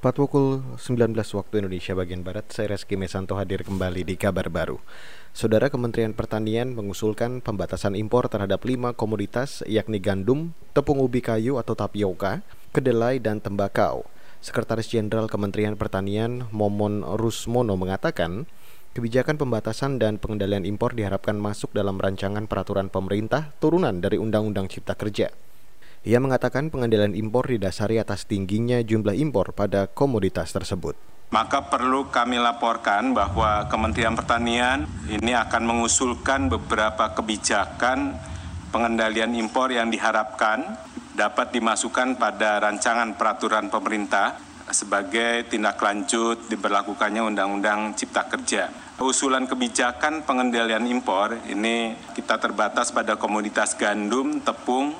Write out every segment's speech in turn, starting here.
Tepat pukul 19 waktu Indonesia bagian Barat, saya Reski Mesanto hadir kembali di kabar baru. Saudara Kementerian Pertanian mengusulkan pembatasan impor terhadap lima komoditas yakni gandum, tepung ubi kayu atau tapioka, kedelai, dan tembakau. Sekretaris Jenderal Kementerian Pertanian Momon Rusmono mengatakan, kebijakan pembatasan dan pengendalian impor diharapkan masuk dalam rancangan peraturan pemerintah turunan dari Undang-Undang Cipta Kerja. Ia mengatakan pengendalian impor didasari atas tingginya jumlah impor pada komoditas tersebut. Maka perlu kami laporkan bahwa Kementerian Pertanian ini akan mengusulkan beberapa kebijakan pengendalian impor yang diharapkan dapat dimasukkan pada rancangan peraturan pemerintah sebagai tindak lanjut diberlakukannya Undang-Undang Cipta Kerja. Usulan kebijakan pengendalian impor ini kita terbatas pada komoditas gandum, tepung,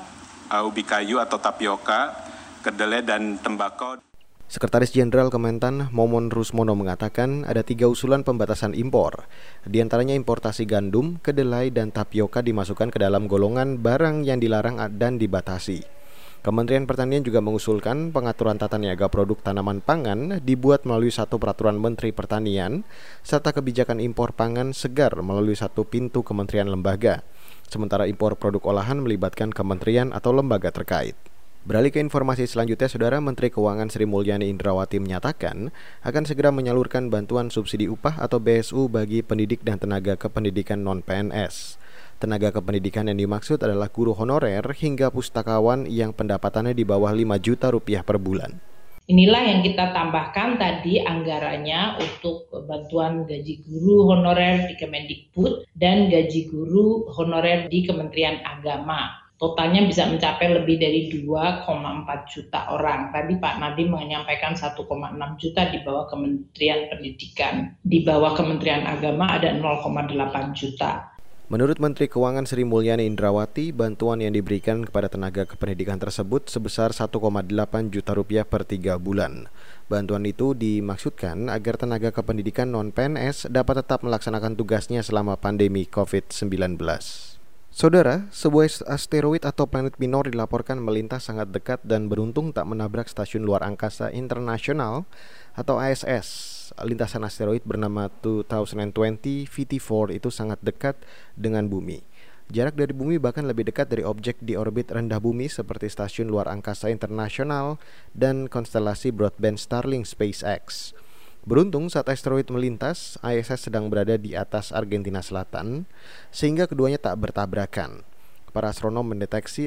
ubi kayu atau tapioka, kedelai, dan tembakau. Sekretaris Jenderal Kementan Momon Rusmono mengatakan ada tiga usulan pembatasan impor. Di antaranya importasi gandum, kedelai, dan tapioka dimasukkan ke dalam golongan barang yang dilarang dan dibatasi. Kementerian Pertanian juga mengusulkan pengaturan tata niaga produk tanaman pangan dibuat melalui satu peraturan Menteri Pertanian serta kebijakan impor pangan segar melalui satu pintu kementerian lembaga sementara impor produk olahan melibatkan kementerian atau lembaga terkait. Beralih ke informasi selanjutnya, Saudara Menteri Keuangan Sri Mulyani Indrawati menyatakan akan segera menyalurkan bantuan subsidi upah atau BSU bagi pendidik dan tenaga kependidikan non-PNS. Tenaga kependidikan yang dimaksud adalah guru honorer hingga pustakawan yang pendapatannya di bawah 5 juta rupiah per bulan. Inilah yang kita tambahkan tadi anggarannya untuk bantuan gaji guru honorer di Kemendikbud dan gaji guru honorer di Kementerian Agama. Totalnya bisa mencapai lebih dari 2,4 juta orang. Tadi Pak Nadiem menyampaikan 1,6 juta di bawah Kementerian Pendidikan. Di bawah Kementerian Agama ada 0,8 juta. Menurut Menteri Keuangan Sri Mulyani Indrawati, bantuan yang diberikan kepada tenaga kependidikan tersebut sebesar 1,8 juta rupiah per tiga bulan. Bantuan itu dimaksudkan agar tenaga kependidikan non-PNS dapat tetap melaksanakan tugasnya selama pandemi COVID-19. Saudara, sebuah asteroid atau planet minor dilaporkan melintas sangat dekat dan beruntung tak menabrak stasiun luar angkasa internasional atau ISS lintasan asteroid bernama 2020 VT4 itu sangat dekat dengan bumi. Jarak dari bumi bahkan lebih dekat dari objek di orbit rendah bumi seperti stasiun luar angkasa internasional dan konstelasi broadband Starlink SpaceX. Beruntung saat asteroid melintas, ISS sedang berada di atas Argentina Selatan, sehingga keduanya tak bertabrakan. Para astronom mendeteksi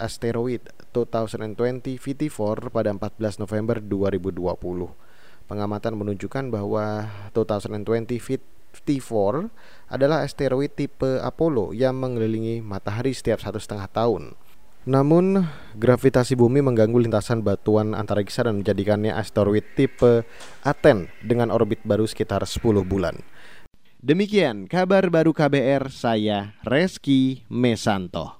asteroid 2020 VT4 pada 14 November 2020. Pengamatan menunjukkan bahwa 2020 Fit-T4 adalah asteroid tipe Apollo yang mengelilingi matahari setiap satu setengah tahun. Namun, gravitasi bumi mengganggu lintasan batuan antariksa dan menjadikannya asteroid tipe Aten dengan orbit baru sekitar 10 bulan. Demikian kabar baru KBR, saya Reski Mesanto.